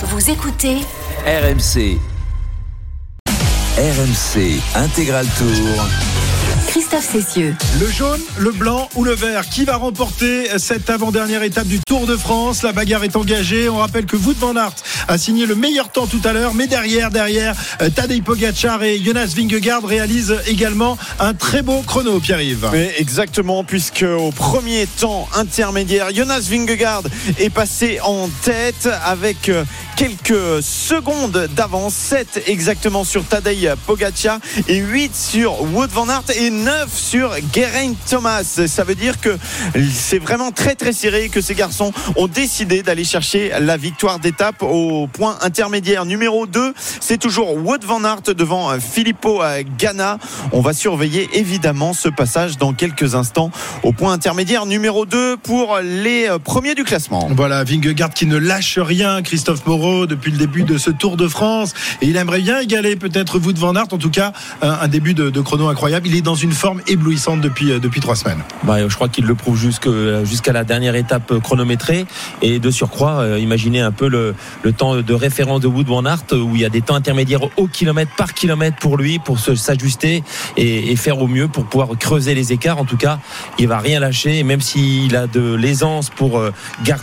Vous écoutez RMC. RMC Intégral Tour. Christophe Cessieux. Le jaune, le blanc ou le vert Qui va remporter cette avant-dernière étape du Tour de France? La bagarre est engagée. On rappelle que Wout van Aert a signé le meilleur temps tout à l'heure, mais derrière, derrière, euh, Tadej Pogacar et Jonas Vingegaard réalisent également un très beau chrono, Pierre-Yves. Exactement, puisque au premier temps intermédiaire, Jonas Vingegaard est passé en tête avec euh, quelques secondes d'avance, 7 exactement sur Tadej Pogacar et 8 sur Wout van Aert et 9 sur Geraint Thomas. Ça veut dire que c'est vraiment très très serré que ces garçons ont décidé d'aller chercher la victoire d'étape au point intermédiaire numéro 2. C'est toujours Wout van Aert devant Filippo Ganna. On va surveiller évidemment ce passage dans quelques instants au point intermédiaire numéro 2 pour les premiers du classement. Voilà, Vingegaard qui ne lâche rien, Christophe Moreau, depuis le début de ce Tour de France. Et il aimerait bien égaler peut-être Wout van Aert. En tout cas, un, un début de, de, chrono incroyable. Il est dans une forme éblouissante depuis, euh, depuis trois semaines. Bah, je crois qu'il le prouve jusqu'à la dernière étape chronométrée. Et de surcroît, euh, imaginez un peu le, le, temps de référence de Wout van Aert où il y a des temps intermédiaires au kilomètre par kilomètre pour lui, pour s'ajuster et, et, faire au mieux pour pouvoir creuser les écarts. En tout cas, il va rien lâcher. Et même s'il a de l'aisance pour euh,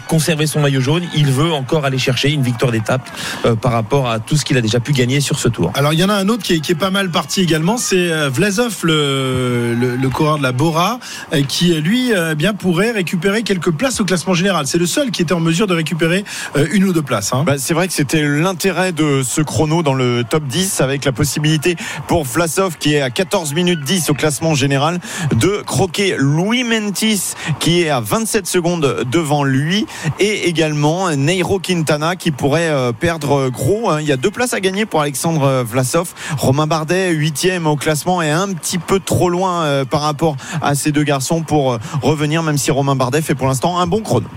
conserver son maillot jaune, il veut encore aller chercher une victoire d'étape euh, par rapport à tout ce qu'il a déjà pu gagner sur ce tour. Alors il y en a un autre qui est, qui est pas mal parti également, c'est euh, Vlasov, le, le, le, coureur de la Bora, euh, qui lui eh bien pourrait récupérer quelques places au classement général. C'est le seul qui était en mesure de récupérer une ou deux places. Hein. Bah, c'est vrai que c'était l'intérêt de ce chrono dans le top 10 avec la possibilité pour Vlasov qui est à 14 minutes 10 au classement général de croquer Louis Mentis qui est à 27 secondes devant lui et également Neiro Quintana qui pourrait perdre gros. Il y a deux places à gagner pour Alexandre Vlasov. Romain Bardet, huitième au classement, est un petit peu trop loin par rapport à ces deux garçons pour revenir, même si Romain Bardet fait pour l'instant un bon chrono.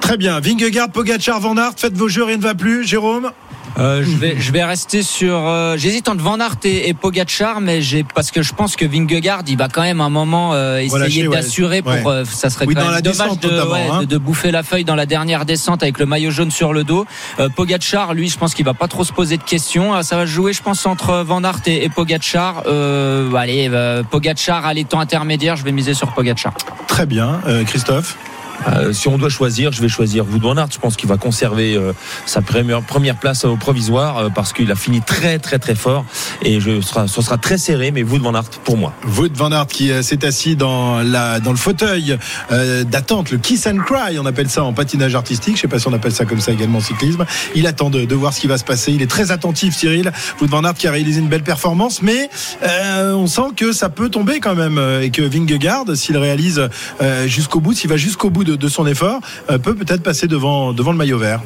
Très bien. Vingegaard, Pogacar, Van Aert, faites vos jeux, rien ne va plus. Jérôme? Euh, je vais je vais rester sur euh, j'hésite entre Van Aert et, et Pogacar mais j'ai parce que je pense que Vingegaard il va quand même un moment euh, essayer d'assurer ouais. pour ouais. ça serait oui, quand même dommage hein. de, de, bouffer la feuille dans la dernière descente avec le maillot jaune sur le dos Pogacar lui je pense qu'il va pas trop se poser de questions ça va jouer je pense entre Van Aert et, et Pogacar allez Pogacar à l'étang intermédiaire je vais miser sur Pogacar très bien Christophe euh, si on doit choisir, je vais choisir Wout van. Je pense qu'il va conserver euh, sa première, première place au provisoire euh, parce qu'il a fini très très très fort et je, sera, ce sera très serré. Mais Wout van pour moi. Wout van Aert qui s'est assis dans, la, dans le fauteuil d'attente, le kiss and cry, on appelle ça en patinage artistique. Je sais pas si on appelle ça comme ça également en cyclisme. Il attend de, de voir ce qui va se passer. Il est très attentif, Cyril. Wout van qui a réalisé une belle performance, mais on sent que ça peut tomber quand même et que Vingegaard, s'il réalise jusqu'au bout, s'il va jusqu'au bout de, de, son effort, euh, peut peut-être passer devant, devant le maillot vert.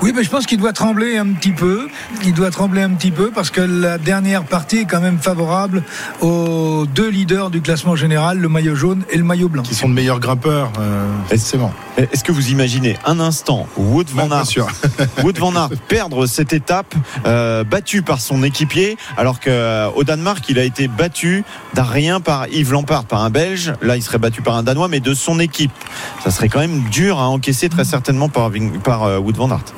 Oui, mais je pense qu'il doit trembler un petit peu. Il doit trembler un petit peu parce que la dernière partie est quand même favorable aux deux leaders du classement général, le maillot jaune et le maillot blanc. Qui sont de meilleurs grimpeurs, euh. Est-ce que vous imaginez un instant Wout van Aert, van Aert perdre cette étape euh, battu par son équipier, alors qu'au euh, Danemark il a été battu d'un rien par Yves Lampard, par un Belge. Là, il serait battu par un Danois, mais de son équipe. Ça serait quand même dur à encaisser très certainement par, par euh, Wout van Aert.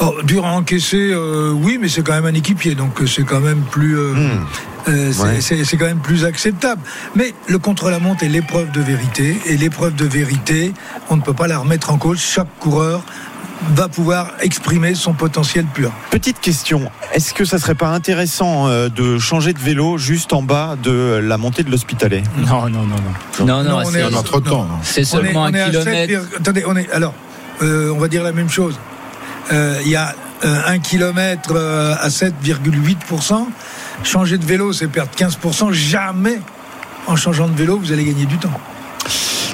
Oh, dur à encaisser, euh, oui, mais c'est quand même un équipier, donc c'est quand même plus. Euh, mmh. Euh, c'est ouais. quand même plus acceptable. Mais le contre-la-montre est l'épreuve de vérité. Et l'épreuve de vérité, on ne peut pas la remettre en cause. Chaque coureur va pouvoir exprimer son potentiel pur. Petite question, est-ce que ça serait pas intéressant euh, de changer de vélo juste en bas de la montée de l'Hospitalet? Non, non, non, non. Non, non, non c'est notre temps. C'est seulement on est, on un kilomètre. 7, attendez, on est alors, euh, on va dire la même chose. Il euh, y a un kilomètre euh, à 7,8%. Changer de vélo, c'est perdre 15%. Jamais, en changeant de vélo, vous allez gagner du temps.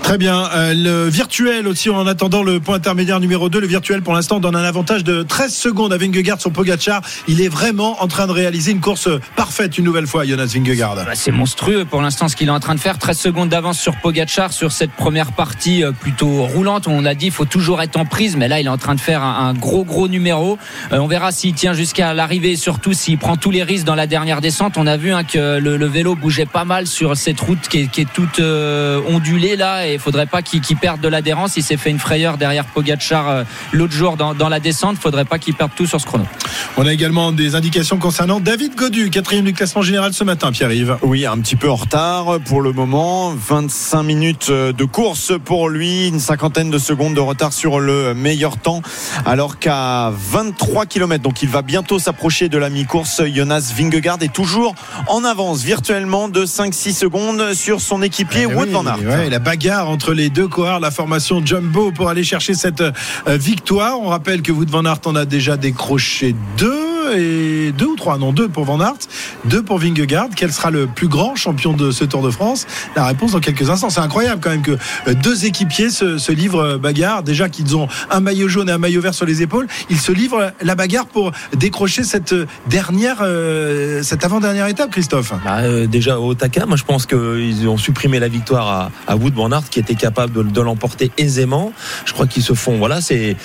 Très bien. Euh, le virtuel aussi, en attendant le point intermédiaire numéro 2, le virtuel pour l'instant donne un avantage de 13 secondes à Vingegaard sur Pogacar. Il est vraiment en train de réaliser une course parfaite une nouvelle fois, Jonas Vingegaard. Bah, c'est monstrueux pour l'instant ce qu'il est en train de faire. 13 secondes d'avance sur Pogacar sur cette première partie plutôt roulante. On a dit il faut toujours être en prise, mais là il est en train de faire un, gros gros numéro. Euh, on verra s'il tient jusqu'à l'arrivée et surtout s'il prend tous les risques dans la dernière descente. On a vu hein, que le, vélo bougeait pas mal sur cette route qui est, toute euh, ondulée là et faudrait, faudrait pas qu'il perde de l'adhérence. Il s'est fait une frayeur derrière Pogacar euh, l'autre jour dans, dans la descente. Faudrait pas qu'il perde tout sur ce chrono. On a également des indications concernant David Godu, quatrième du classement général ce matin, Pierre-Yves. Oui, un petit peu en retard pour le moment. 25 minutes de course pour lui, une cinquantaine de secondes de retard sur le meilleur temps, alors qu'à 23 km, donc il va bientôt s'approcher de la mi-course, Jonas Vingegaard est toujours en avance virtuellement de 5-6 secondes sur son équipier Eh Wout oui, van Aert. ouais, la bagarre entre les deux coureurs, la formation Jumbo pour aller chercher cette euh, victoire. On rappelle que Wout van Aert en a déjà décroché deux et deux ou trois, non deux pour Van Aert, deux pour Vingegaard. Quel sera le plus grand champion de ce Tour de France? La réponse dans quelques instants. C'est incroyable quand même que euh, deux équipiers se, livrent euh, bagarre. Déjà qu'ils ont un maillot jaune et un maillot vert sur les épaules, ils se livrent la bagarre pour décrocher cette dernière, euh, cette avant-dernière étape, Christophe. Bah, déjà au Taka, moi je pense qu'ils ont supprimé la victoire à, à Wood Van Aert qui était capable de, l'emporter aisément. Je crois qu'ils se font, voilà, c'est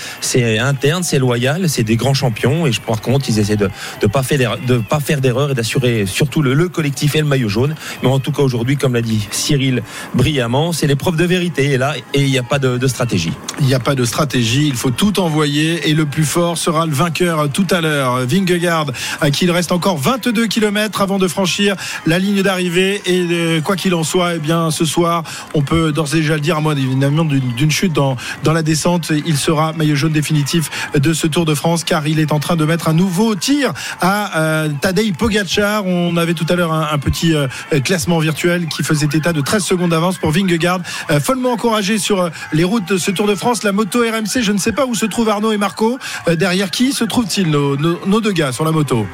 interne, c'est loyal, c'est des grands champions et je par contre ils essaient de de pas faire d'erreur- et d'assurer surtout le, le collectif et le maillot jaune. Mais en tout cas aujourd'hui, comme l'a dit Cyril brillamment, c'est l'épreuve de vérité et là et il n'y a pas de, stratégie. Il n'y a pas de stratégie, il faut tout envoyer et le plus fort sera le vainqueur tout à l'heure. Vingegaard, à qui il reste encore 22 km avant de franchir la ligne d'arrivée et euh, quoi qu'il en soit, eh bien ce soir, on peut d'ores et déjà le dire, à moins d'une chute dans, dans la descente, il sera maillot jaune définitif de ce Tour de France car il est en train de mettre un nouveau à euh, Pogacar. On avait tout à l'heure un, petit euh, classement virtuel qui faisait état de 13 secondes d'avance pour Vingegaard. Euh, follement encouragé sur les routes de ce Tour de France. La moto RMC, je ne sais pas où se trouvent Arnaud et Marco. Derrière qui se trouvent-ils nos deux gars sur la moto?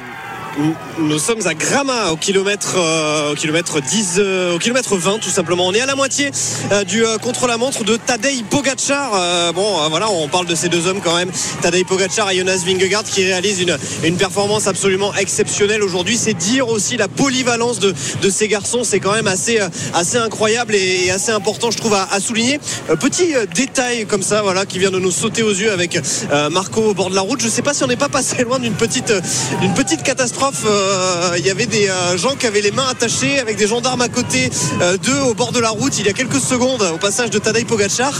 Nous- sommes à Grama au kilomètre, euh, au kilomètre 10, euh, au kilomètre 20 tout simplement. On est à la moitié euh, du euh, contre-la-montre de Tadej Pogacar. Euh, bon, euh, voilà, on parle de ces deux hommes quand même. Tadej Pogacar et Jonas Vingegaard qui réalisent une, performance absolument exceptionnelle aujourd'hui. C'est dire aussi la polyvalence de, ces garçons. C'est quand même assez, euh, assez incroyable et, assez important, je trouve, à, à souligner. Euh, petit euh, détail comme ça, voilà, qui vient de nous sauter aux yeux avec euh, Marco au bord de la route. Je sais pas si on n'est pas passé loin d'une petite, euh, d'une petite catastrophe. Euh, Il y avait des euh, gens qui avaient les mains attachées avec des gendarmes à côté euh, d'eux au bord de la route il y a quelques secondes au passage de Tadej Pogacar.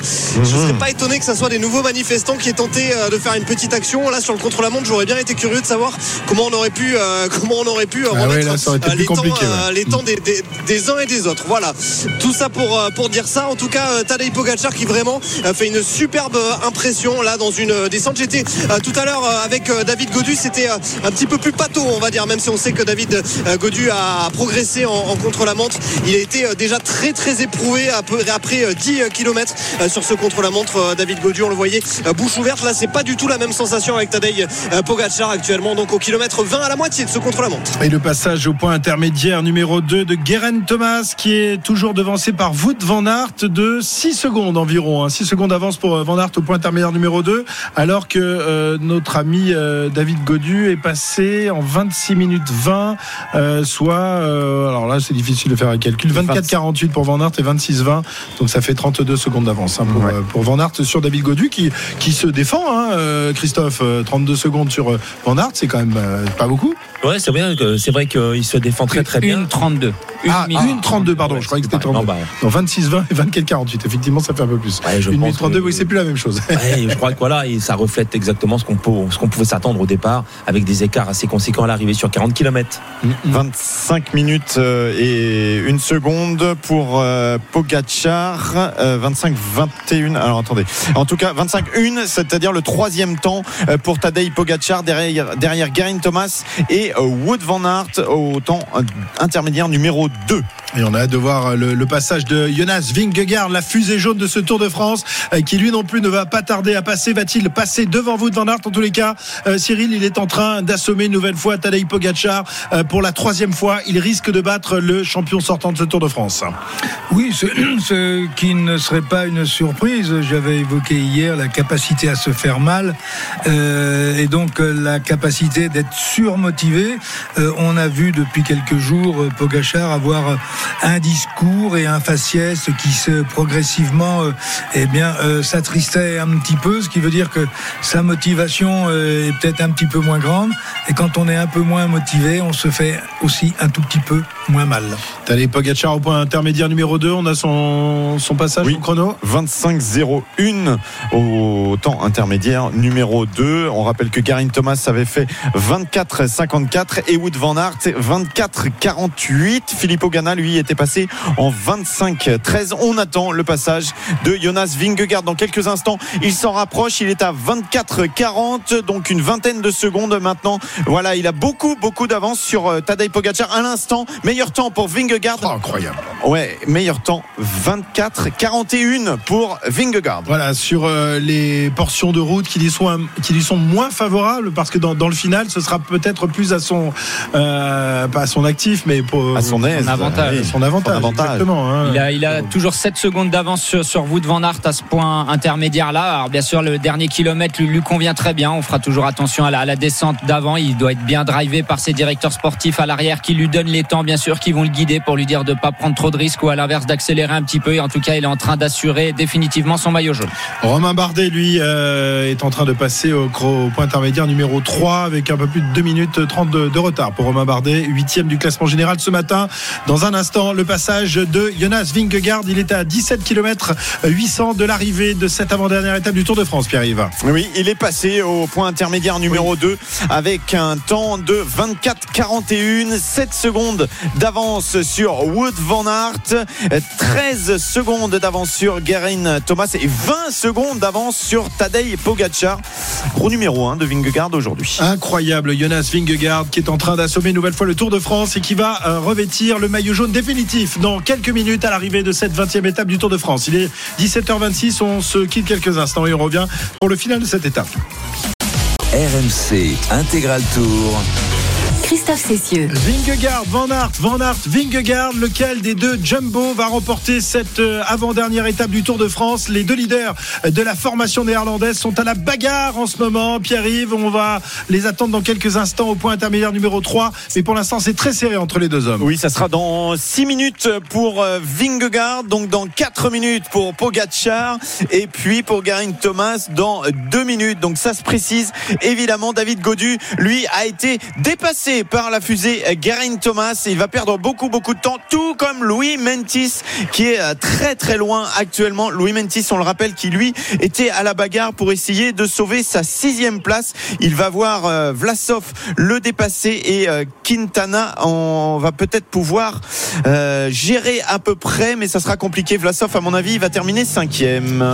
Je serais pas étonné que ça soit des nouveaux manifestants qui aient tenté de faire une petite action là sur le contre-la-montre. J'aurais bien été curieux de savoir comment on aurait pu, comment on aurait pu Ah ouais, là, les temps, compliqué, ouais. les temps des, des- des uns et des autres. Voilà. Tout ça pour, pour dire ça. En tout cas, Tadej Pogacar qui vraiment fait une superbe impression là dans une descente. J'étais tout à l'heure avec David Godu. C'était un petit peu plus pâteau, on va dire, même si on sait que David euh, Godu a progressé en, contre-la-montre. Il a été euh, déjà très très éprouvé après, après euh, 10 km sur ce contre-la-montre. David Godu, on le voyait bouche ouverte. Là, c'est pas du tout la même sensation avec Tadej Pogacar actuellement. Donc au kilomètre 20 à la moitié de ce contre-la-montre. Et le passage au point intermédiaire numéro 2 de Guerin Thomas qui est toujours devancé par Wout van Aert de 6 secondes environ. hein. 6 secondes d'avance pour Van Aert au point intermédiaire numéro 2 alors que notre ami David Godu est passé en 26 minutes 20 euh, soit euh, alors là c'est difficile de faire un calcul 24-48 pour Van Aert et 26-20 donc ça fait 32 secondes d'avance hein, pour, Ouais. euh, pour Van Aert sur David Godu qui, qui se défend hein, euh, Christophe euh, 32 secondes sur euh, Van Aert c'est quand même euh, pas beaucoup Ouais, c'est bien que c'est vrai qu'il se défend très très bien. Une 32. Une ah, minute. une 32, pardon, je croyais que c'était 32. Non, bah, Non, 26, 20 et 24, 48. Effectivement, ça fait un peu plus. ouais, je une minute 32, que- oui, c'est plus la même chose. Ouais, je crois que voilà, et ça reflète exactement ce qu'on qu'on pouvait s'attendre au départ, avec des écarts assez conséquents à l'arrivée sur 40 km. 25 minutes euh, et une seconde pour euh, Pogacar. 25-21. Alors attendez. En tout cas, 25-1, c'est-à-dire le troisième temps euh, pour Tadej Pogacar derrière, derrière Garin Thomas et euh, Wood Van Aert au temps euh, intermédiaire numéro 2. Et on a hâte de voir le, le passage de Jonas Vingegaard, la fusée jaune de ce Tour de France, euh, qui lui non plus ne va pas tarder à passer. Va-t-il passer devant vous de Van Aert? En tous les cas, euh, Cyril, il est en train d'assommer une nouvelle fois Tadej Pogacar. Euh, pour la troisième fois, il risque de battre le champion sortant de ce Tour de France. Oui, ce, qui ne serait pas une surprise. J'avais évoqué hier la capacité à se faire mal euh, et donc euh, la capacité d'être surmotivé. On a vu depuis quelques jours Pogachar avoir un discours et un faciès qui se progressivement, euh, eh bien, s'attristait un petit peu, ce qui veut dire que sa motivation est peut-être un petit peu moins grande. Et quand on est un peu moins motivé, on se fait aussi un tout petit peu moins mal. T'as les Pogacar au point intermédiaire numéro 2. On a son, son passage Oui. au chrono. 25-01 au temps intermédiaire numéro 2. On rappelle que Garin Thomas avait fait 24-54 et Wood Van Aert 24-48. Filippo Ganna lui était passé en 25-13. On attend le passage de Jonas Vingegaard dans quelques instants. Il s'en rapproche. Il est à 24-40 donc une vingtaine de secondes maintenant. Voilà, il a beaucoup beaucoup d'avance sur euh, Tadej Pogacar à l'instant. Meilleur temps pour Vingegaard. Oh, incroyable. Ouais, meilleur temps 24-41 pour Vingegaard. Voilà, sur euh, les portions de route qui lui sont, un- qui lui sont moins favorables, parce que dans, dans le final, ce sera peut-être plus à son, euh, pas à son actif, mais pour, À son aise. Son avantage. Oui. son avantage. Son avantage. Exactement. hein. Il a, il a toujours 7 secondes d'avance sur, sur Wood Van Aert à ce point intermédiaire là. Alors bien sûr le dernier kilomètre lui, lui convient très bien. On fera toujours attention à la, à la descente d'avant. Il doit être bien drivé par ses directeurs sportifs à l'arrière qui lui donnent les temps bien sûr, qui vont le guider pour lui dire de pas prendre trop de risques ou à l'inverse d'accélérer un petit peu. Et en tout cas il est en train d'assurer définitivement son maillot jaune. Romain Bardet, lui, euh, est en train de passer au, gros- au point intermédiaire numéro 3 avec un peu plus de 2 minutes 30 de, de retard pour Romain Bardet, huitième du classement général ce matin. Dans un instant, le passage de Jonas Vingegaard. Il est à 17 km 800 de l'arrivée de cette avant-dernière étape du Tour de France, Pierre-Yves. Oui, il est passé au point intermédiaire numéro 2 avec un temps de 24-41, 7 secondes d'avance sur Wood Van Aert, 13 secondes d'avance sur Guerin Thomas et 20 secondes d'avance sur Tadej Pogacar. Gros numéro 1 de Vingegaard aujourd'hui. Incroyable, Jonas Vingegaard qui est en train d'assommer une nouvelle fois le Tour de France et qui va euh, revêtir le maillot jaune définitif dans quelques minutes à l'arrivée de cette 20e étape du Tour de France. Il est 17h26, on se quitte quelques instants et on revient pour le final de cette étape. RMC Intégral Tour. Christophe Cessieux. Vingegaard, Van Aert, Van Aert, Vingegaard, lequel des deux Jumbo va remporter cette euh, avant-dernière étape du Tour de France? Les deux leaders de la formation néerlandaise sont à la bagarre en ce moment. Pierre-Yves, on va les attendre dans quelques instants au point intermédiaire numéro 3. Mais pour l'instant, c'est très serré entre les deux hommes. Oui, ça sera dans 6 minutes pour euh, Vingegaard, donc dans 4 minutes pour Pogacar et puis pour Garin Thomas dans 2 minutes. Donc ça se précise. Évidemment, David Godu, lui, a été dépassé par la fusée Garin Thomas. Il va perdre beaucoup, beaucoup de temps, tout comme Louis Mentis qui est euh, très, très loin actuellement. Louis Mentis, on le rappelle, qui lui était à la bagarre pour essayer de sauver sa sixième place. Il va voir euh, Vlasov le dépasser et euh, Quintana, on va peut-être pouvoir gérer à peu près, mais ça sera compliqué. Vlasov, à mon avis, il va terminer cinquième.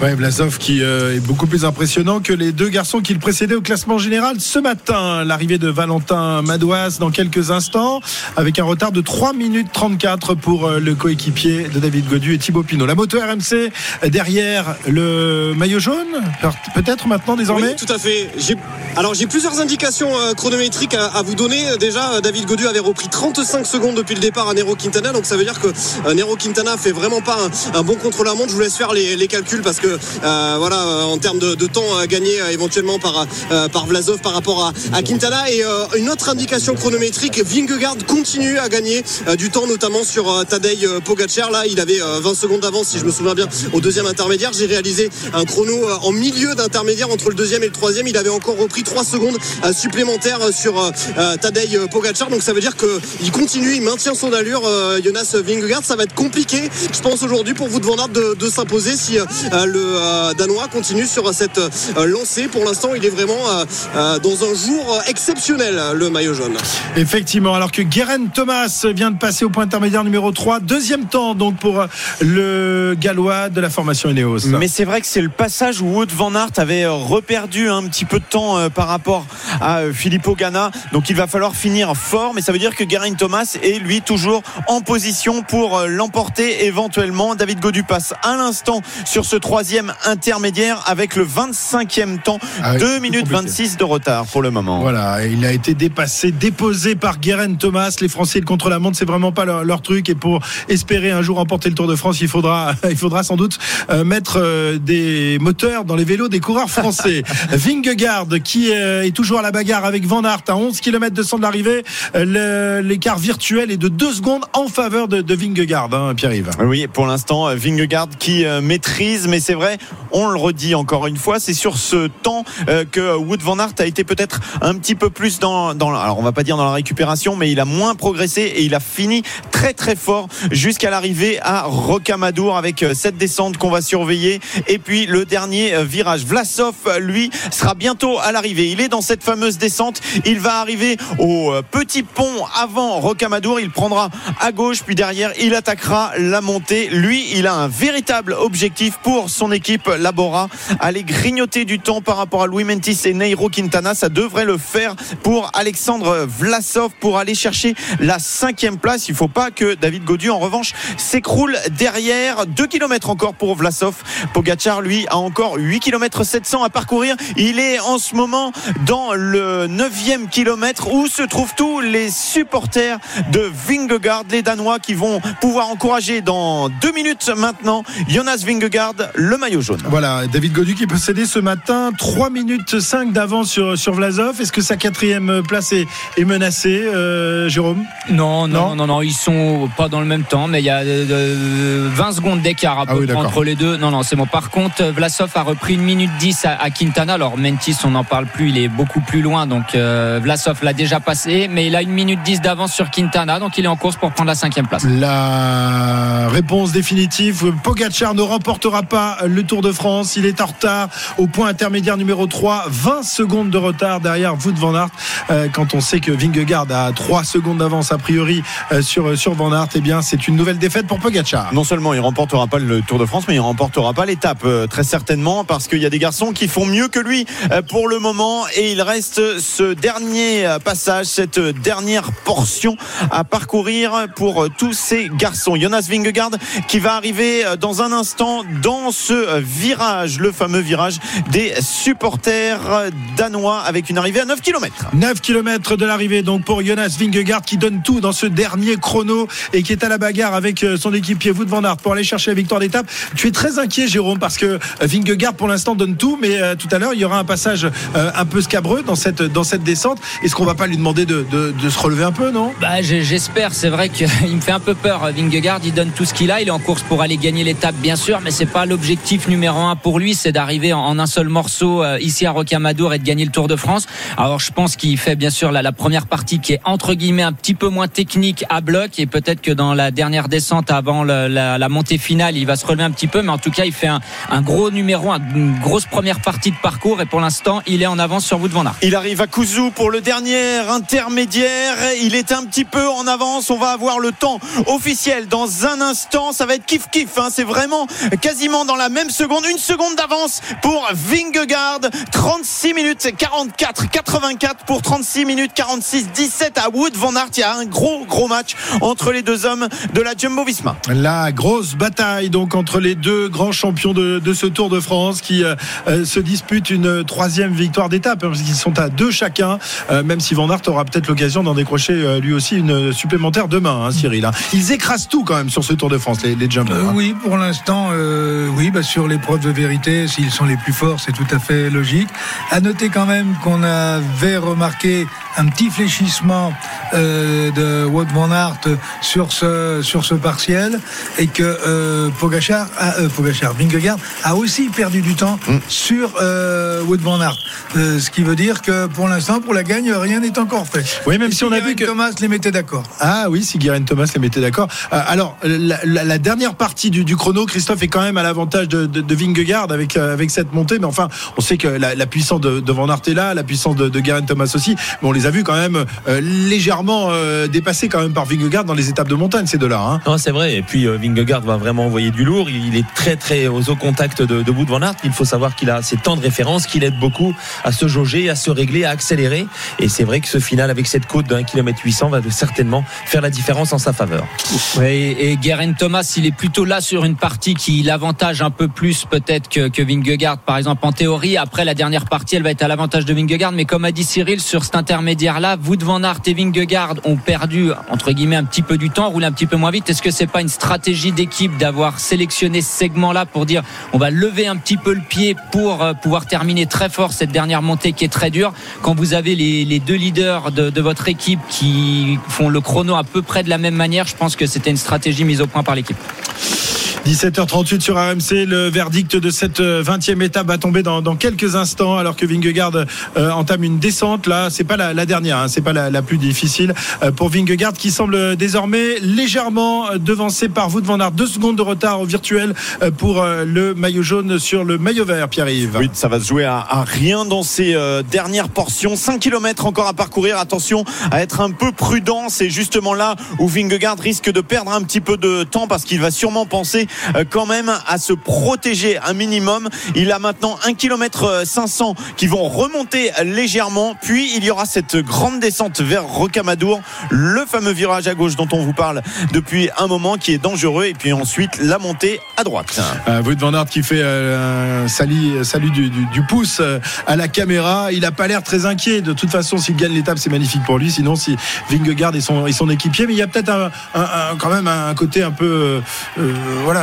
Ouais, Vlasov qui est beaucoup plus impressionnant que les deux garçons qui le précédaient au classement général ce matin. L'arrivée de Valentin Madouas dans quelques instants avec un retard de 3 minutes 34 pour euh, le coéquipier de David Godu et Thibaut Pinot. La moto RMC derrière le maillot jaune, peut-être maintenant désormais? Oui, tout à fait. Alors j'ai plusieurs indications euh, chronométriques à, à vous donner. Déjà, euh, David Godu avait repris 35 secondes depuis le départ à Nero Quintana, donc ça veut dire que Nero Quintana fait vraiment pas un, bon contre-la-montre. Je vous laisse faire les, calculs parce que voilà, en termes de, de temps gagné éventuellement par par Vlasov par rapport à, à Quintana et une autre indication chronométrique, Vingegaard continue à gagner euh, du temps, notamment sur euh, Tadej euh, Pogacar. Là, il avait euh, 20 secondes d'avance, si je me souviens bien, au deuxième intermédiaire. J'ai réalisé un chrono en milieu d'intermédiaire entre le deuxième et le troisième. Il avait encore repris 3 secondes supplémentaires sur Tadej Pogacar. Donc ça veut dire qu'il continue, il maintient son allure, Jonas Vingegaard. Ça va être compliqué, je pense, aujourd'hui pour vous de Van Aert de, de s'imposer si le Danois continue sur cette lancée. Pour l'instant, il est vraiment dans un jour exceptionnel, le maillot jaune. Effectivement, alors que Guerin Thomas vient de passer au point intermédiaire numéro 3, deuxième temps donc pour euh, le gallois de la formation Ineos. Mais c'est vrai que c'est le passage où Wout van Aert avait euh, reperdu un petit peu de temps euh, par rapport à Filippo Ganna. Donc il va falloir finir fort, mais ça veut dire que Geraint Thomas est lui toujours en position pour l'emporter éventuellement. David Godu passe à l'instant sur ce troisième intermédiaire avec le 25e temps, Ah oui, 2 plus minutes compliqué. 26 de retard pour le moment. Voilà, il a été dépassé c'est déposé par Guérin Thomas. Les Français, le contre-la-montre, c'est vraiment pas leur, leur, truc. Et pour espérer un jour remporter le Tour de France, il faudra, il faudra sans doute euh, mettre euh, des moteurs dans les vélos des coureurs français. Vingegaard, qui euh, est toujours à la bagarre avec Van Aert à 11 km de son de l'arrivée. L'écart virtuel est de 2 secondes en faveur de, de Vingegaard, hein, Pierre-Yves. Oui, pour l'instant, Vingegaard qui maîtrise, mais c'est vrai, on le redit encore une fois, c'est sur ce temps que Wood Van Aert a été peut-être un petit peu plus dans, dans, alors on va pas dire dans la récupération, mais il a moins progressé et il a fini très très fort jusqu'à l'arrivée à Rocamadour avec cette descente qu'on va surveiller et puis le dernier virage. Vlasov, lui, sera bientôt à l'arrivée. Il est dans cette fameuse descente. Il va arriver au petit pont avant Rocamadour. Il prendra à gauche, puis derrière, il attaquera la montée. Lui, il a un véritable objectif pour son équipe Labora. Aller grignoter du temps par rapport à Louis Mentis et Neiro Quintana. Ça devrait le faire pour Alexandre Vlasov pour aller chercher la cinquième place. Il ne faut pas que David Gaudu, en revanche, s'écroule derrière. 2 km encore pour Vlasov. Pogachar, lui, a encore 8 km 700 à parcourir. Il est en ce moment dans le 9e kilomètre où se trouvent tous les supporters de Vingegaard, les Danois qui vont pouvoir encourager dans deux minutes maintenant Jonas Vingegaard, le maillot jaune. Voilà, David Gaudu qui possédait ce matin 3 minutes 5 d'avance sur Vlasov. Est-ce que sa quatrième place est, est menacée, euh, Jérôme? Non non, non non, non, ils sont pas dans le même temps, mais il y a 20 euh, secondes d'écart à ah entre les deux. Non, non, c'est bon. Par contre, Vlasov a repris une minute 10 à, Quintana. Alors, Mentis, on n'en parle plus, il est beaucoup plus loin. Donc, euh, Vlasov l'a déjà passé, mais il a une minute 10 d'avance sur Quintana. Donc, il est en course pour prendre la cinquième place. La réponse définitive Pogacar ne remportera pas le Tour de France. Il est en retard au point intermédiaire numéro 3. 20 secondes de retard derrière Wout van Aert. Euh, quand on sait que Vingegaard a 3 secondes d'avance a priori euh, sur, sur Van Aert, eh bien, c'est une nouvelle défaite pour Pogacar. Non seulement il remportera pas le Tour de France, mais il remportera pas l'étape, très certainement, parce qu'il y a des garçons qui font mieux que lui euh, pour le moment et il reste ce dernier euh, passage, cette dernière portion à parcourir pour euh, tous ces garçons. Jonas Vingegaard qui va arriver dans un instant dans ce virage, le fameux virage des supporters danois avec une arrivée à 9 km. 9 km de l'arrivée donc pour Jonas Vingegaard qui donne tout dans ce dernier chrono et qui est à la bagarre avec son équipier Wout van Aert pour aller chercher la victoire d'étape. Tu es très inquiet Jérôme parce que Vingegaard pour l'instant donne tout mais tout à l'heure il y aura un passage euh, un peu scabreux dans cette, dans cette descente. Est-ce qu'on va pas lui demander de, de, se relever un peu, non? Bah, J'espère. C'est vrai qu'il me fait un peu peur. Vingegaard, il donne tout ce qu'il a. Il est en course pour aller gagner l'étape, bien sûr, mais c'est pas l'objectif numéro un pour lui. C'est d'arriver en, un seul morceau euh, ici à Rocamadour et de gagner le Tour de France. Alors, je pense qu'il fait bien sûr la, première partie qui est entre guillemets un petit peu moins technique à bloc et peut-être que dans la dernière descente avant la, montée finale, il va se relever un petit peu. Mais en tout cas, il fait un, gros numéro, une grosse première partie de parcours et pour l'instant, il est en avance sur van Aert. Il arrive à Kouzou pour le dernier intermédiaire. Il est un petit peu en avance. On va avoir le temps officiel dans un instant. Ça va être kiff kiff. Hein. C'est vraiment quasiment dans la même seconde. Une seconde d'avance pour Vingegaard. 36 minutes 44, 84 pour 36 minutes 46, 17 à Wood van Aert. Il y a un gros gros match entre les deux hommes de la Jumbo Visma. La grosse bataille donc entre les deux grands champions de, ce Tour de France qui euh, euh, se disputent une troisième victoire d'étape, hein, parce qu'ils sont à deux chacun, euh, même si Van Aert aura peut-être l'occasion d'en décrocher euh, lui aussi une supplémentaire demain, hein, Cyril. Hein. Ils écrasent tout quand même sur ce Tour de France, les, les. Euh, oui, pour l'instant, oui, bah, sur l'épreuve de vérité, s'ils sont les plus forts, c'est tout à fait logique. À noter quand même qu'on avait remarqué un petit fléchissement de Wout Van Aert sur ce, sur ce partiel et que Pogachar, Pogachar, Vingegaard a aussi perdu du temps mm. sur Wout Van Aert. Euh, ce qui veut dire que pour l'instant, pour la gagne, rien n'est encore fait. Oui, même si, on a vu que Thomas les mettait d'accord. Ah oui, si Guérin Thomas les mettait d'accord. Euh, alors, la, dernière partie du, chrono, Christophe est quand même à l'avantage de, de, Vingegaard avec euh, avec cette montée, mais enfin, on sait que la, puissance de, Van Aert est là, la puissance de, de Guérin Thomas aussi. Mais on les a vus quand même légèrement rarement euh, dépassés quand même par Vingegaard dans les étapes de montagne, ces deux-là. Hein. Non, c'est vrai. Et puis euh, Vingegaard va vraiment envoyer du lourd. Il est très très au contact de, de Wout van Aert. Il faut savoir qu'il a ses temps de référence, qu'il aide beaucoup à se jauger, à se régler, à accélérer. Et c'est vrai que ce final avec cette côte d'un kilomètre 800 va certainement faire la différence en sa faveur. Et Guerin Thomas, il est plutôt là sur une partie qui l'avantage un peu plus peut-être que, que Vingegaard, par exemple en théorie. Après la dernière partie, elle va être à l'avantage de Vingegaard, mais comme a dit Cyril, sur cet intermédiaire-là, Wout van Aert et Vingegaard ont perdu entre guillemets un petit peu du temps, roulé un petit peu moins vite. Est-ce que c'est pas une stratégie d'équipe d'avoir sélectionné ce segment-là pour dire on va lever un petit peu le pied pour euh, pouvoir terminer très fort cette dernière montée qui est très dure? Quand vous avez les, deux leaders de, de votre équipe qui font le chrono à peu près de la même manière, je pense que c'était une stratégie mise au point par l'équipe. 17h38 sur RMC, le verdict de cette 20e étape va tomber dans, dans quelques instants alors que Vingegaard euh, entame une descente. Là, c'est pas la, la dernière, hein, c'est pas la, la, plus difficile euh, pour Vingegaard qui semble désormais légèrement devancé par Wout van Aert. Deux secondes de retard au virtuel euh, pour euh, le maillot jaune sur le maillot vert, Pierre-Yves. Oui, ça va se jouer à, à rien dans ces euh, dernières portions. 5 km encore à parcourir. Attention à être un peu prudent. C'est justement là où Vingegaard risque de perdre un petit peu de temps parce qu'il va sûrement penser euh, quand même à se protéger un minimum. Il a maintenant 1 km 500 qui vont remonter légèrement. Puis il y aura cette grande descente vers Rocamadour, le fameux virage à gauche dont on vous parle depuis un moment qui est dangereux. Et puis ensuite la montée à droite. Euh, qui fait euh, un salut, salut du, pouce euh, à la caméra. Il n'a pas l'air très inquiet. De toute façon, s'il gagne l'étape, c'est magnifique pour lui. Sinon, si Vingegaard est son, son équipier, mais il y a peut-être quand même un côté un peu euh, voilà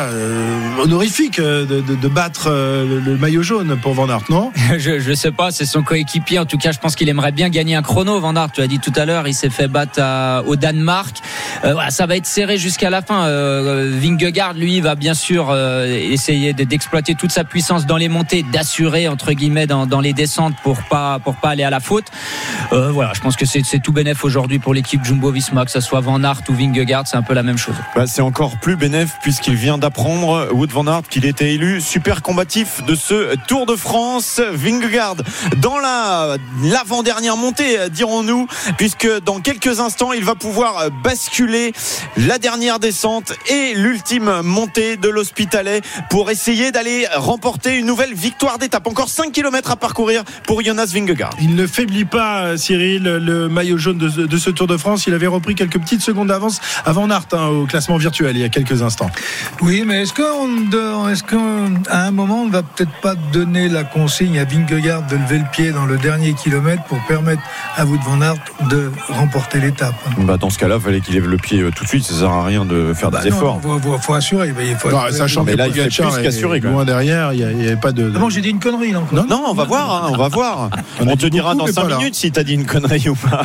honorifique de, de, de battre le, le, maillot jaune pour Van Aert, non? Je je sais pas. C'est son coéquipier. En tout cas, je pense qu'il aimerait bien gagner un chrono. Van Aert, tu as dit tout à l'heure, il s'est fait battre à, au Danemark. voilà, ça va être serré jusqu'à la fin. Vingegaard, lui, va bien sûr essayer d'exploiter toute sa puissance dans les montées, d'assurer entre guillemets dans, dans, les descentes pour pas pour pas aller à la faute. Euh, voilà, je pense que c'est tout bénéf aujourd'hui pour l'équipe Jumbo-Visma, que ce soit Van Aert ou Vingegaard, c'est un peu la même chose. Bah, c'est encore plus bénéf puisqu'il vient d'apprendre Wood Van Aert qu'il était élu super combatif de ce Tour de France. Vingegaard dans la l'avant-dernière montée, dirons-nous, puisque dans quelques instants il va pouvoir basculer la dernière descente et l'ultime montée de l'Hospitalet pour essayer d'aller remporter une nouvelle victoire d'étape. Encore 5 km à parcourir pour Jonas Vingegaard. Il ne faiblit pas, Cyril, le maillot jaune de, de ce Tour de France. Il avait repris quelques petites secondes d'avance avant Nart hein, au classement virtuel il y a quelques instants. Oui, mais est-ce qu'à est qu un moment, on ne va peut-être pas donner la consigne à Vingegaard de lever le pied dans le dernier kilomètre pour permettre à Wout van Aert de remporter l'étape? Bah, Dans ce cas-là, il fallait qu'il lève le pied tout de suite. Ça ne sert à rien de faire bah des non, efforts. Il faut, faut, assurer. Il faut non, sachant mais là, il fait plus qu'assurer. Loin derrière, il n'y avait pas de. Ah bon, j'ai dit une connerie. Non, non, non, on va voir. Hein, on va voir. On, on te dira dans 5 minutes si tu as dit une connerie ou pas.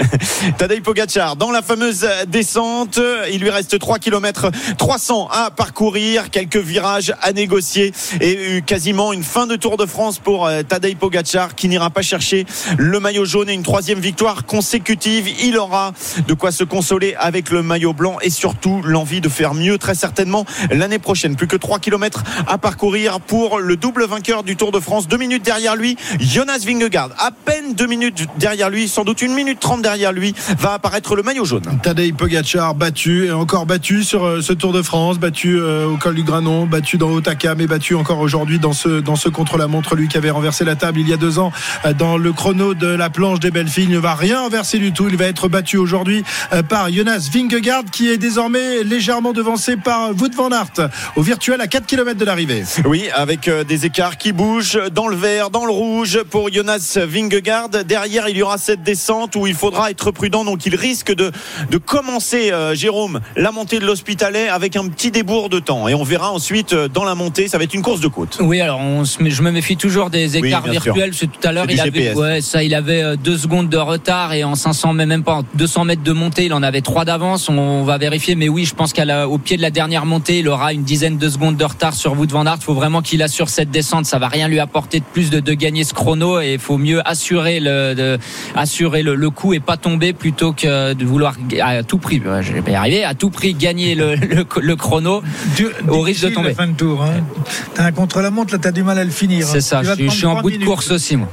Tadej Pogacar dans la fameuse descente. Il lui reste 3 km 300 à parcourir, quelques virages à négocier et quasiment une fin de Tour de France pour Tadej Pogacar qui n'ira pas chercher le maillot jaune et une troisième victoire consécutive. Il aura de quoi se consoler avec le maillot blanc et surtout l'envie de faire mieux très certainement l'année prochaine. Plus que 3 km à parcourir pour le double vainqueur du Tour de France. Deux minutes derrière lui, Jonas Vingegaard. À peine deux minutes derrière lui, sans doute une minute trente derrière lui, va apparaître le maillot jaune. Tadej Pogacar battu et encore battu sur ce Tour de France, battu au col du Granon, battu dans Otaka, mais battu encore aujourd'hui dans ce, dans ce contre-la-montre, lui qui avait renversé la table il y a deux ans dans le chrono de la planche des belles filles. Il ne va rien renverser du tout. Il va être battu aujourd'hui par Jonas Vingegaard qui est désormais légèrement devancé par Wout van Aert au virtuel à 4 km de l'arrivée. Oui, avec des écarts qui bougent dans le vert, dans le rouge pour Jonas Vingegaard. Derrière, il y aura cette descente où il faudra être prudent. Donc, il risque de, de commencer, euh, Jérôme, la montée de l'Hospitalet avec un petit débours de temps. Et on verra ensuite euh, dans la montée, ça va être une course de côte. Oui, alors on se met, je me méfie toujours des écarts oui, virtuels. Parce que tout à l'heure, il avait, ouais, ça, il avait deux secondes de retard et en 500, mais même pas en 200 mètres de montée, il en avait trois d'avance. On va vérifier, mais oui, je pense qu'au pied de la dernière montée, il aura une dizaine de secondes de retard sur Wout van Aert. Il faut vraiment qu'il assure cette descente. Ça va rien lui apporter de plus de, de gagner ce chrono et il faut mieux assurer le, de, assurer le, le coup et pas tomber plutôt que de vouloir à tout prix, je vais pas y arriver, à tout prix gagner le, le, le chrono au risque de tomber. Fin de tour. Hein. T'as un contre-la-montre, là, t'as du mal à le finir. C'est ça, je, je suis en bout de course aussi, moi.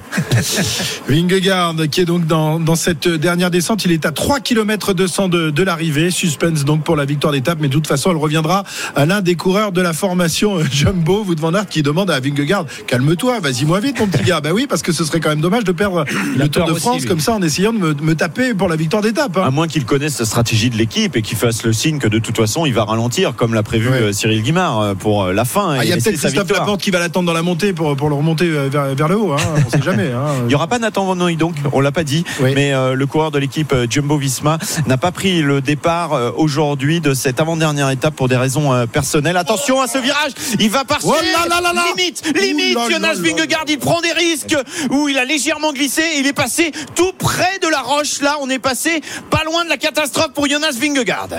Vingegaard, qui est donc dans, dans, cette dernière descente, il est à 3 km 200 de, de l'arrivée. Suspense donc pour la victoire d'étape, mais de toute façon, elle reviendra à l'un des coureurs de la formation euh, Jumbo, Wout van Aert, qui demande à Vingegaard calme-toi, vas-y moi vite, mon petit gars. Bah oui, parce que ce serait quand même dommage de perdre le Tour de France aussi, comme ça en essayant de me, me taper pour la victoire d'étape. Hein. À moins qu'il connaisse la stratégie de l'équipe et qu'il fasse le signe que de toute façon, il va ralentir, comme l'a prévu ouais. Cyril Guimard pour la fin. Ah, il y a peut-être Christophe Laporte qui va l'attendre dans la montée pour, pour le remonter vers, vers le haut. Hein. On sait jamais. Hein. Il n'y aura pas Nathan Van donc, on l'a pas dit, oui. mais euh, le coureur de l'équipe Jumbo Visma n'a pas pris le départ euh, aujourd'hui de cette avant-dernière étape pour des raisons euh, personnelles. Attention à ce virage, il va partir. Oh là là là limite, limite, Jonas Vingegaard, il prend des risques où il a légèrement glissé, il est passé tout près de la roche. Là, on est passé pas loin de la catastrophe pour Jonas Vingegaard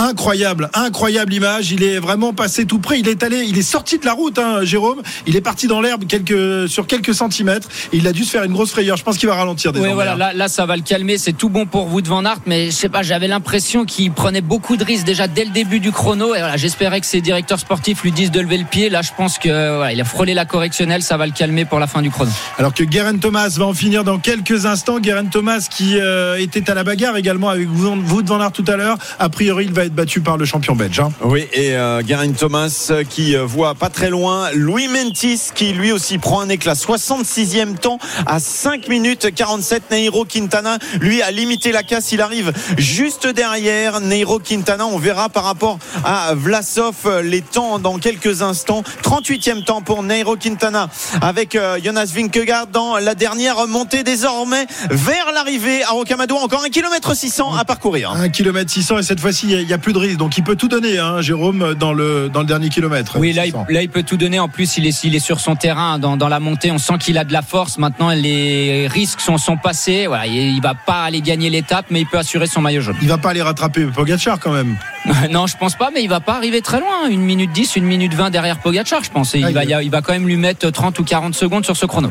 incroyable, incroyable image. Il est vraiment passé tout près. Il est allé, il est sorti de la route, hein, Jérôme. Il est parti dans l'herbe quelques, sur quelques centimètres. Et il a dû se faire une grosse frayeur. Je pense qu'il va ralentir désormais. Oui, voilà, là, là, ça va le calmer. C'est tout bon pour vous devant Aert, mais je sais pas, j'avais l'impression qu'il prenait beaucoup de risques déjà dès le début du chrono. Et voilà, j'espérais que ses directeurs sportifs lui disent de lever le pied. Là, je pense que voilà, il a frôlé la correctionnelle. Ça va le calmer pour la fin du chrono. Alors que Guerin Thomas va en finir dans quelques instants. Guerin Thomas qui euh, était à la bagarre également avec vous devant Aert tout à l'heure. A priori, il va être battu par le champion belge. Hein. Oui, et euh, Thomas qui euh, voit pas très loin Louis Mentis qui lui aussi prend un éclat. 66e temps à 5 minutes 47. Neiro Quintana, lui, a limité la casse. Il arrive juste derrière Neiro Quintana. On verra par rapport à Vlasov les temps dans quelques instants. 38e temps pour Neiro Quintana avec euh, Jonas Vinkegaard dans la dernière montée désormais vers l'arrivée à Rocamadour. Encore 1 km 600 à parcourir. 1 km 600 et cette fois-ci, il n'y a, a, plus de risque. Donc il peut tout donner, hein, Jérôme, dans le, dans le dernier kilomètre. Oui, là il, là, il peut tout donner. En plus, il est, il est sur son terrain dans, dans la montée. On sent qu'il a de la force. Maintenant, les risques sont, sont passés. Voilà, il, il va pas aller gagner l'étape, mais il peut assurer son maillot jaune. Il va pas aller rattraper Pogacar quand même. non, je pense pas, mais il va pas arriver très loin. Une minute 10, une minute 20 derrière Pogacar, je pense. Et il, va, il va quand même lui mettre 30 ou 40 secondes sur ce chrono.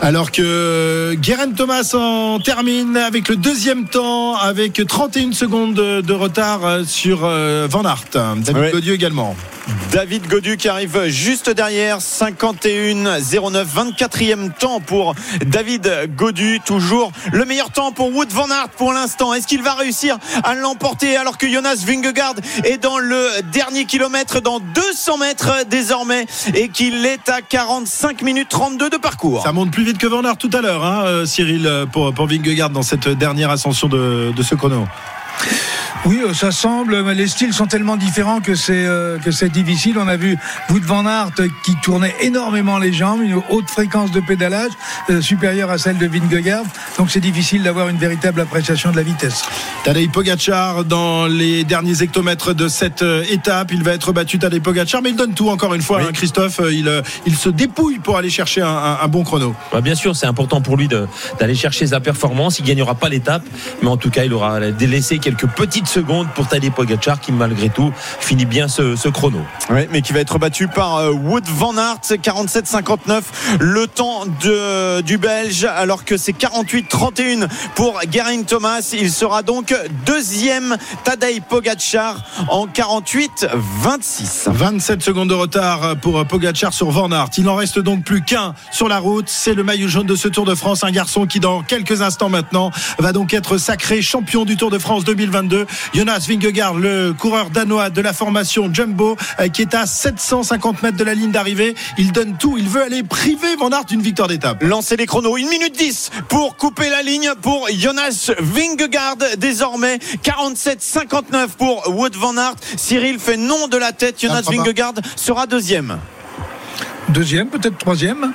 Alors que Guerin Thomas en termine avec le deuxième temps, avec 31 secondes de, retard sur Van Aert. David ouais. Godieu également. David Godu qui arrive juste derrière. 51 09 24e temps pour David Godu. Toujours le meilleur temps pour Wood Van Aert pour l'instant. Est-ce qu'il va réussir à l'emporter alors que Jonas Vingegaard est dans le dernier kilomètre dans 200 mètres désormais et qu'il est à 45 minutes 32 de parcours? Ça monte plus vite que Van Aert tout à l'heure hein, Cyril pour, pour Vingegaard dans cette dernière ascension de ce chrono oui, ça semble, mais les styles sont tellement différents que c'est euh, que c'est difficile. On a vu Wout van Aert qui tournait énormément les jambes, une haute fréquence de pédalage euh, supérieure à celle de Vingegaard. Donc c'est difficile d'avoir une véritable appréciation de la vitesse. Tadej Pogacar dans les derniers hectomètres de cette euh, étape, il va être battu Tadej Pogacar, mais il donne tout encore une fois. Oui. Hein, Christophe, il il se dépouille pour aller chercher un, un, un bon chrono. Bah bien sûr, c'est important pour lui d'aller chercher sa performance. Il gagnera pas l'étape, mais en tout cas, il aura délaissé quelques petites secondes pour Tadej Pogacar qui malgré tout finit bien ce, ce chrono. Oui, mais qui va être battu par euh, Wood Van Aert 47-59 le temps de, du Belge alors que c'est 48-31 pour Guerin Thomas. Il sera donc deuxième Tadej Pogacar en 48-26. 27 secondes de retard pour Pogacar sur Van Aert. Il n'en reste donc plus qu'un sur la route. C'est le maillot jaune de ce Tour de France. Un garçon qui dans quelques instants maintenant va donc être sacré champion du Tour de France 2022. Jonas Vingegaard, le coureur danois de la formation Jumbo, qui est à 750 mètres de la ligne d'arrivée. Il donne tout. Il veut aller priver Van Aert d'une victoire d'étape. Lancer les chronos. 1 minute 10 pour couper la ligne pour Jonas Vingegaard. Désormais 47-59 pour Wood Van Aert. Cyril fait non de la tête. Jonas Vingegaard sera deuxième. Deuxième, peut-être troisième.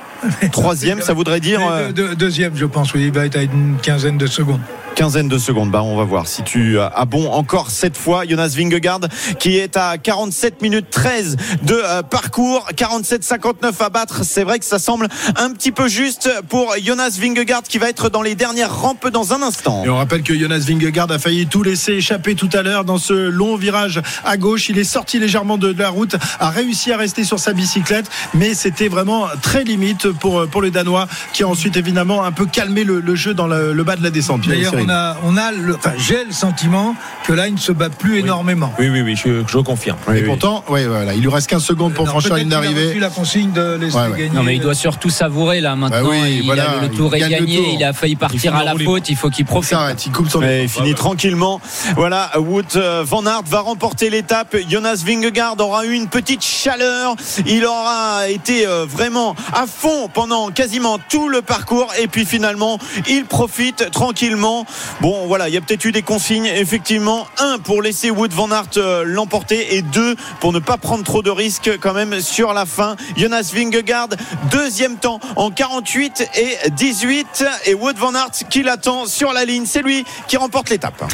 Troisième, ça voudrait dire. Euh... deuxième, je pense, oui. Il va être à une quinzaine de secondes quinzaine de secondes. Bah, on va voir si tu as bon encore cette fois. Jonas Vingegaard qui est à 47 minutes 13 de euh, parcours, 47-59 à battre. C'est vrai que ça semble un petit peu juste pour Jonas Vingegaard qui va être dans les dernières rampes dans un instant. Et on rappelle que Jonas Vingegaard a failli tout laisser échapper tout à l'heure dans ce long virage à gauche. Il est sorti légèrement de la route, a réussi à rester sur sa bicyclette, mais c'était vraiment très limite pour, pour le Danois, qui a ensuite évidemment un peu calmé le, le jeu dans le, le, bas de la descente. D'ailleurs, on a, on a le, enfin, j'ai le sentiment que là, il ne se bat plus oui. énormément. Oui, oui, oui, je, je confirme. Et oui, pourtant, voilà, il lui reste 15 secondes pour non, franchir la ligne d'arrivée. Il a la consigne de laisser ouais, gagner. Non, mais il doit surtout savourer là maintenant. Bah il voilà, a, le tour est gagné, tour. il a failli partir à la faute, il faut qu'il profite. Il s'arrête, il coupe son Il finit tranquillement. Voilà, Wood Van Aert va remporter l'étape. Jonas Vingegaard aura eu une petite chaleur. Il aura été vraiment à fond pendant quasiment tout le parcours. Et puis finalement, il profite tranquillement. Bon, voilà, il y a peut-être eu des consignes. Effectivement, un pour laisser Wood Van Aert l'emporter et deux pour ne pas prendre trop de risques quand même sur la fin. Jonas Vingegaard, deuxième temps en 48 et 18. Et Wood Van Aert qui l'attend sur la ligne. C'est lui qui remporte l'étape.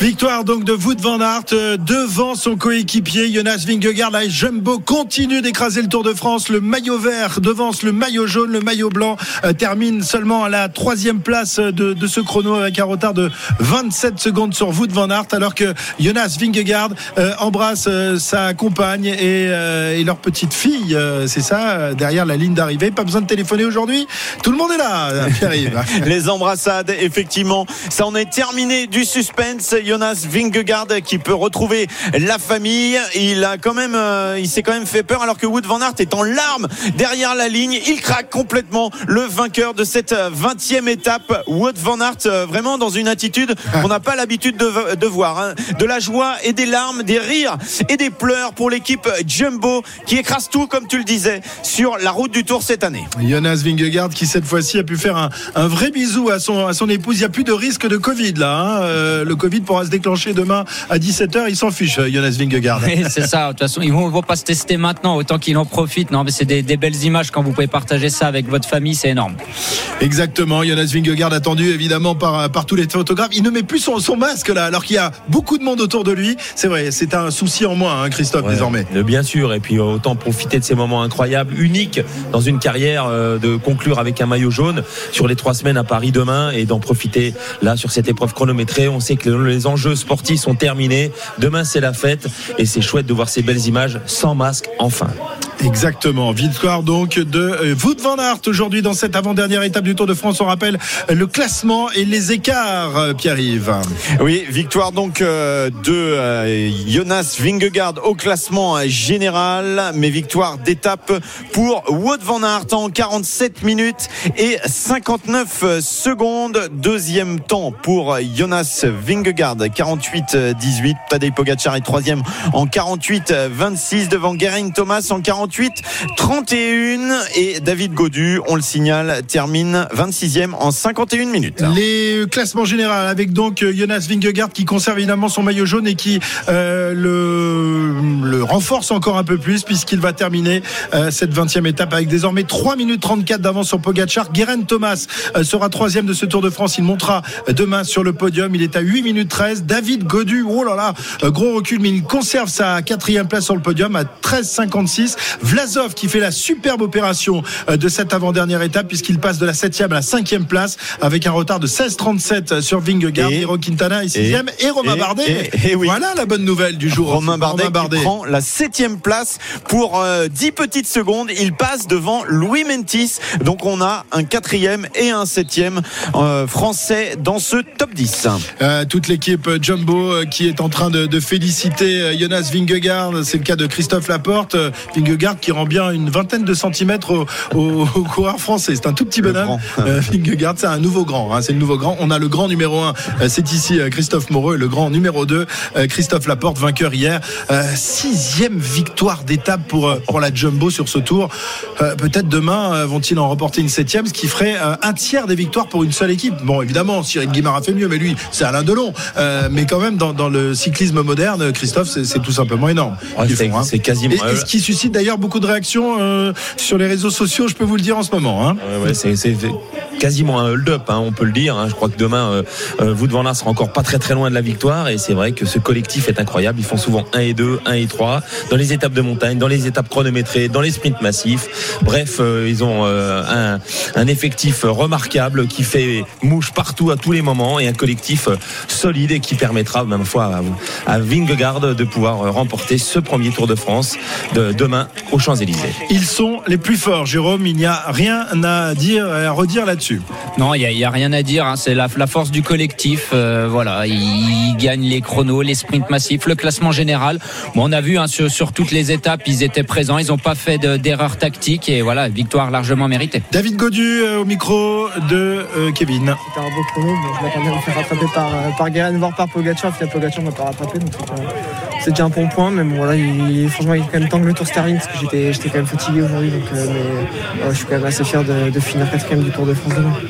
Victoire donc de Wood Van Aert devant son coéquipier Jonas Vingegaard. La Jumbo continue d'écraser le Tour de France. Le maillot vert devance le maillot jaune. Le maillot blanc euh, termine seulement à la troisième place de, ce chrono avec un retard de 27 secondes sur Wood Van Aert alors que Jonas Vingegaard euh, embrasse euh, sa compagne et, euh, et, leur petite fille. c'est ça, derrière la ligne d'arrivée. Pas besoin de téléphoner aujourd'hui. Tout le monde est là. Les embrassades, effectivement. Ça en est terminé du suspense. Jonas Vingegaard qui peut retrouver la famille. Il a quand même, il s'est quand même fait peur alors que Wood Van Aert est en larmes derrière la ligne. Il craque complètement le vainqueur de cette 20e étape. Wood Van Aert vraiment dans une attitude qu'on n'a pas l'habitude de, de, voir. Hein. De la joie et des larmes, des rires et des pleurs pour l'équipe Jumbo qui écrase tout, comme tu le disais, sur la route du Tour cette année. Jonas Vingegaard qui cette fois-ci a pu faire un, un, vrai bisou à son, à son épouse. Il n'y a plus de risque de Covid là. Hein. Euh, le Covid pourra se déclencher demain à 17h. Il s'en fiche, Jonas Vingegaard. Oui, c'est ça. De toute façon, ils vont, vont pas se tester maintenant. Autant qu'ils en profitent. Non, mais c'est des, des, belles images quand vous pouvez partager ça avec votre famille. C'est énorme. Exactement. Jonas Vingegaard attendu évidemment par, par tous les photographes. Il ne met plus son, son masque là alors qu'il y a beaucoup de monde autour de lui. C'est vrai, c'est un souci en moins, hein, Christophe, ouais, désormais. Bien sûr, et puis autant profiter de ces moments incroyables, uniques dans une carrière, euh, de conclure avec un maillot jaune sur les trois semaines à Paris demain et d'en profiter là sur cette épreuve chronométrée. On sait que les enjeux sportifs sont terminés. Demain, c'est la fête et c'est chouette de voir ces belles images sans masque enfin. Exactement. Victoire donc de Wout van Aert aujourd'hui dans cette avant-dernière étape du Tour de France. On rappelle le classement et les écarts, Pierre-Yves. Oui, victoire donc de Jonas Vingegaard au classement général, mais victoire d'étape pour Wout van Aert en 47 minutes et 59 secondes. Deuxième temps pour Jonas Vingegaard, 48-18. Tadej Pogacar est troisième en 48-26 devant Geraint Thomas en 48 31 et David Godu, on le signale, termine 26e en 51 minutes. Les classements généraux avec donc Jonas Vingegaard qui conserve évidemment son maillot jaune et qui euh, le, renforce encore un peu plus puisqu'il va terminer euh, cette 20e étape avec désormais 3 minutes 34 d'avance sur Pogacar. Guérin Thomas euh, sera troisième de ce Tour de France. Il montera demain sur le podium. Il est à 8 minutes 13. David Godu, oh là là, gros recul, mais il conserve sa quatrième place sur le podium à 13,56. Vlasov qui fait la superbe opération de cette avant-dernière étape puisqu'il passe de la 7e à la 5e place avec un retard de 16,37 sur Vingegaard. Hiro Quintana est 6e et, et Romain et, Bardet. Et, oui. Voilà la bonne nouvelle du jour. Romain Bardet, Romain Bardet. Qui prend la 7e place pour euh, 10 petites secondes. Il passe devant Louis Mentis. Donc on a un 4e et un 7e euh, français dans ce top 10. Euh, toute l'équipe Jumbo euh, qui est en train de, de féliciter Jonas Vingegaard. C'est le cas de Christophe Laporte. Vingegaard qui rend bien une vingtaine de centimètres au, au, au coureur français. C'est un tout petit bonhomme. Euh, Vingegaard, c'est un nouveau grand. Hein, c'est le nouveau grand. On a le grand numéro 1, euh, c'est ici euh, Christophe Moreau, et le grand numéro 2, Christophe Laporte, vainqueur hier. sixième victoire d'étape pour, pour la Jumbo sur ce tour. Peut-être demain vont-ils en remporter une septième, ce qui ferait un tiers des victoires pour une seule équipe. Bon, évidemment, Cyril Guimard a fait mieux, mais lui, c'est Alain Delon. mais quand même, dans, dans le cyclisme moderne, Christophe, c'est tout simplement énorme. Ouais, c'est hein. quasiment. Et, et, ce qui suscite d'ailleurs beaucoup de réactions euh, sur les réseaux sociaux, je peux vous le dire en ce moment. Hein. Ouais, ouais, c'est quasiment un hold-up, hein, on peut le dire. Hein. Je crois que demain, euh, euh, Wout van Aert sera encore pas très très loin de la victoire. Et c'est vrai que ce collectif est incroyable. Ils font souvent 1 et 2, 1 et 3, dans les étapes de montagne, dans les étapes chronométrées, dans les sprints massifs. Bref, euh, ils ont euh, un, un, effectif remarquable qui fait mouche partout à tous les moments et un collectif solide et qui permettra, même fois, à, à Vingegaard de pouvoir remporter ce premier Tour de France de demain aux Champs-Élysées. Ils sont les plus forts, Jérôme. Il n'y a rien à dire, à redire là-dessus. Non, il n'y a, rien à dire. hein. C'est la, la force du collectif. euh, voilà, ils gagnent les chronos, les sprints massifs, le classement général. Bon, on a vu hein, sur, sur toutes les étapes, ils étaient présents. Ils n'ont pas fait de- d'erreur tactique et voilà, victoire largement méritée. David Godu euh, au micro de euh, Kevin. C'était un beau chrono, je m'attendais à me faire rattraper par, par Guérin, voire par Pogacar. Puis Pogacar m'a pas rattrapé, donc c'est c'est déjà un bon point. Mais bon, voilà, il, franchement, il est quand même temps que le tour se termine parce que j'étais, j'étais quand même fatigué aujourd'hui. Donc, euh, mais, euh, je suis quand même assez fier de, de finir quatrième du Tour de France demain.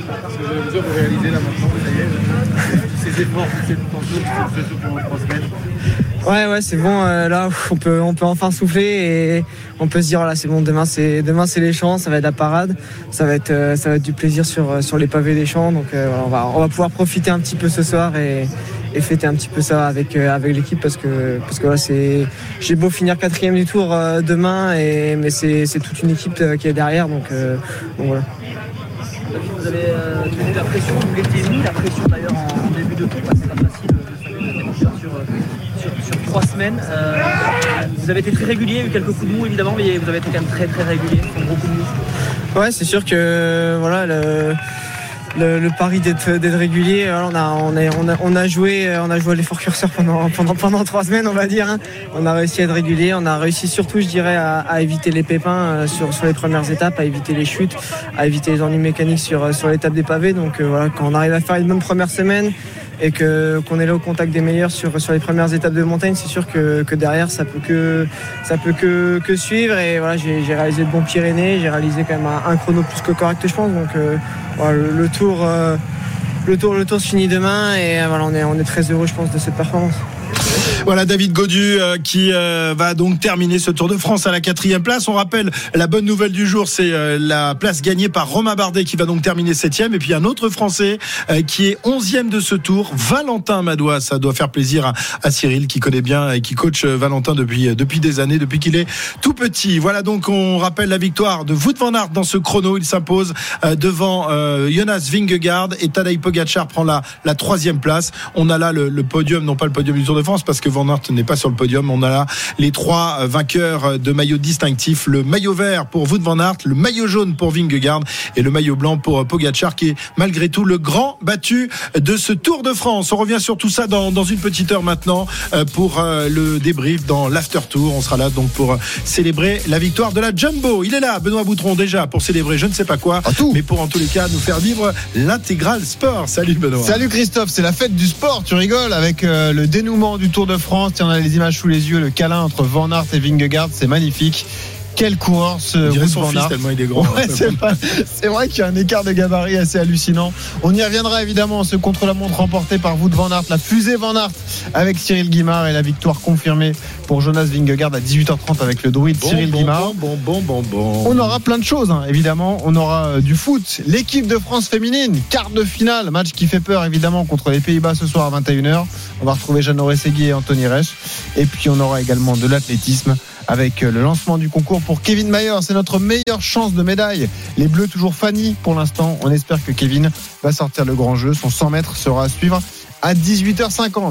Ouais, ouais, c'est bon. euh, là, on peut, on peut enfin souffler et on peut se dire, voilà, c'est bon. Demain, c'est demain, c'est les champs. Ça va être la parade. Ça va être, euh, ça va être du plaisir sur, sur les pavés des champs. Donc, euh, voilà, on va, on va pouvoir profiter un petit peu ce soir et, et fêter un petit peu ça avec, euh, avec l'équipe parce que, parce que voilà, c'est, j'ai beau finir quatrième du tour euh, demain, et, mais c'est, toute une équipe euh, qui est derrière. Donc, donc voilà. Vous avez tenu la pression, vous l'étiez mis, la pression d'ailleurs en, début de tour, c'est pas facile trois semaines. Euh, vous avez été très régulier, il y a eu quelques coups de mou évidemment, mais vous avez été quand même très très régulier, un gros coup de mou. Ouais, c'est sûr que voilà le, le, le pari d'être régulier. voilà, on a on a on a joué on a joué à l'effort curseur pendant pendant pendant trois semaines, on va dire. hein. On a réussi à être régulier. On a réussi surtout, je dirais, à, éviter les pépins euh, sur sur les premières étapes, à éviter les chutes, à éviter les ennuis mécaniques sur euh, sur l'étape des pavés. Donc euh, voilà, quand on arrive à faire une bonne première semaine et que qu'on est là au contact des meilleurs sur sur les premières étapes de montagne, c'est sûr que, que derrière ça peut que ça peut que, que suivre et voilà j'ai réalisé de bons Pyrénées, j'ai réalisé quand même un, chrono plus que correct je pense donc euh, le tour euh, le tour le tour se finit demain et euh, voilà on est on est très heureux je pense de cette performance. Voilà David Godu euh, qui euh, va donc terminer ce Tour de France à la quatrième place. On rappelle la bonne nouvelle du jour, c'est euh, la place gagnée par Romain Bardet qui va donc terminer septième. Et puis un autre Français euh, qui est onzième de ce Tour, Valentin Madois. Ça doit faire plaisir à, à Cyril qui connaît bien et qui coach euh, Valentin depuis euh, depuis des années, depuis qu'il est tout petit. Voilà donc on rappelle la victoire de Wout van Aert dans ce chrono. Il s'impose devant Jonas Vingegaard et Tadej Pogacar prend la la troisième place. On a là le, le podium, non pas le podium du Tour de France parce que Van Aert n'est pas sur le podium. On a là les trois euh, vainqueurs euh, de maillot distinctif. Le maillot vert pour Wout van Aert, le maillot jaune pour Vingegaard et le maillot blanc pour euh, Pogacar qui est malgré tout le grand battu de ce Tour de France. On revient sur tout ça dans, dans une petite heure maintenant pour le débrief dans l'after tour. On sera là donc pour célébrer la victoire de la Jumbo. Il est là, Benoît Boutron déjà pour célébrer je ne sais pas quoi, mais pour en tous les cas nous faire vivre l'intégral sport. Salut Benoît. Salut Christophe, c'est la fête du sport, tu rigoles avec le dénouement du Tour de France, on a les images sous les yeux, le câlin entre Van Aert et Vingegaard, c'est magnifique. Quel coureur ce son van fils Aert. tellement il est grand. Ouais, c'est vrai, qu'il y a un écart de gabarit assez hallucinant. On y reviendra évidemment, ce contre-la-montre remporté par Wout van Aert, la fusée van Aert avec Cyril Guimard et la victoire confirmée pour Jonas Vingegaard à 18h30 avec le druide Bon, Cyril bon, Guimard. bon, bon, bon, bon, bon. On aura plein de choses, hein, évidemment. On aura euh, du foot, l'équipe de France féminine, quart de finale, match qui fait peur évidemment contre les Pays-Bas ce soir à 21h. On va retrouver Jeannot Rességui et Anthony Reich. Et puis on aura également de l'athlétisme avec euh, le lancement du concours pour Kevin Mayer. C'est notre meilleure chance de médaille. Les Bleus toujours Fanny pour l'instant. On espère que Kevin va sortir le grand jeu. Son 100 mètres sera à suivre à 18h50.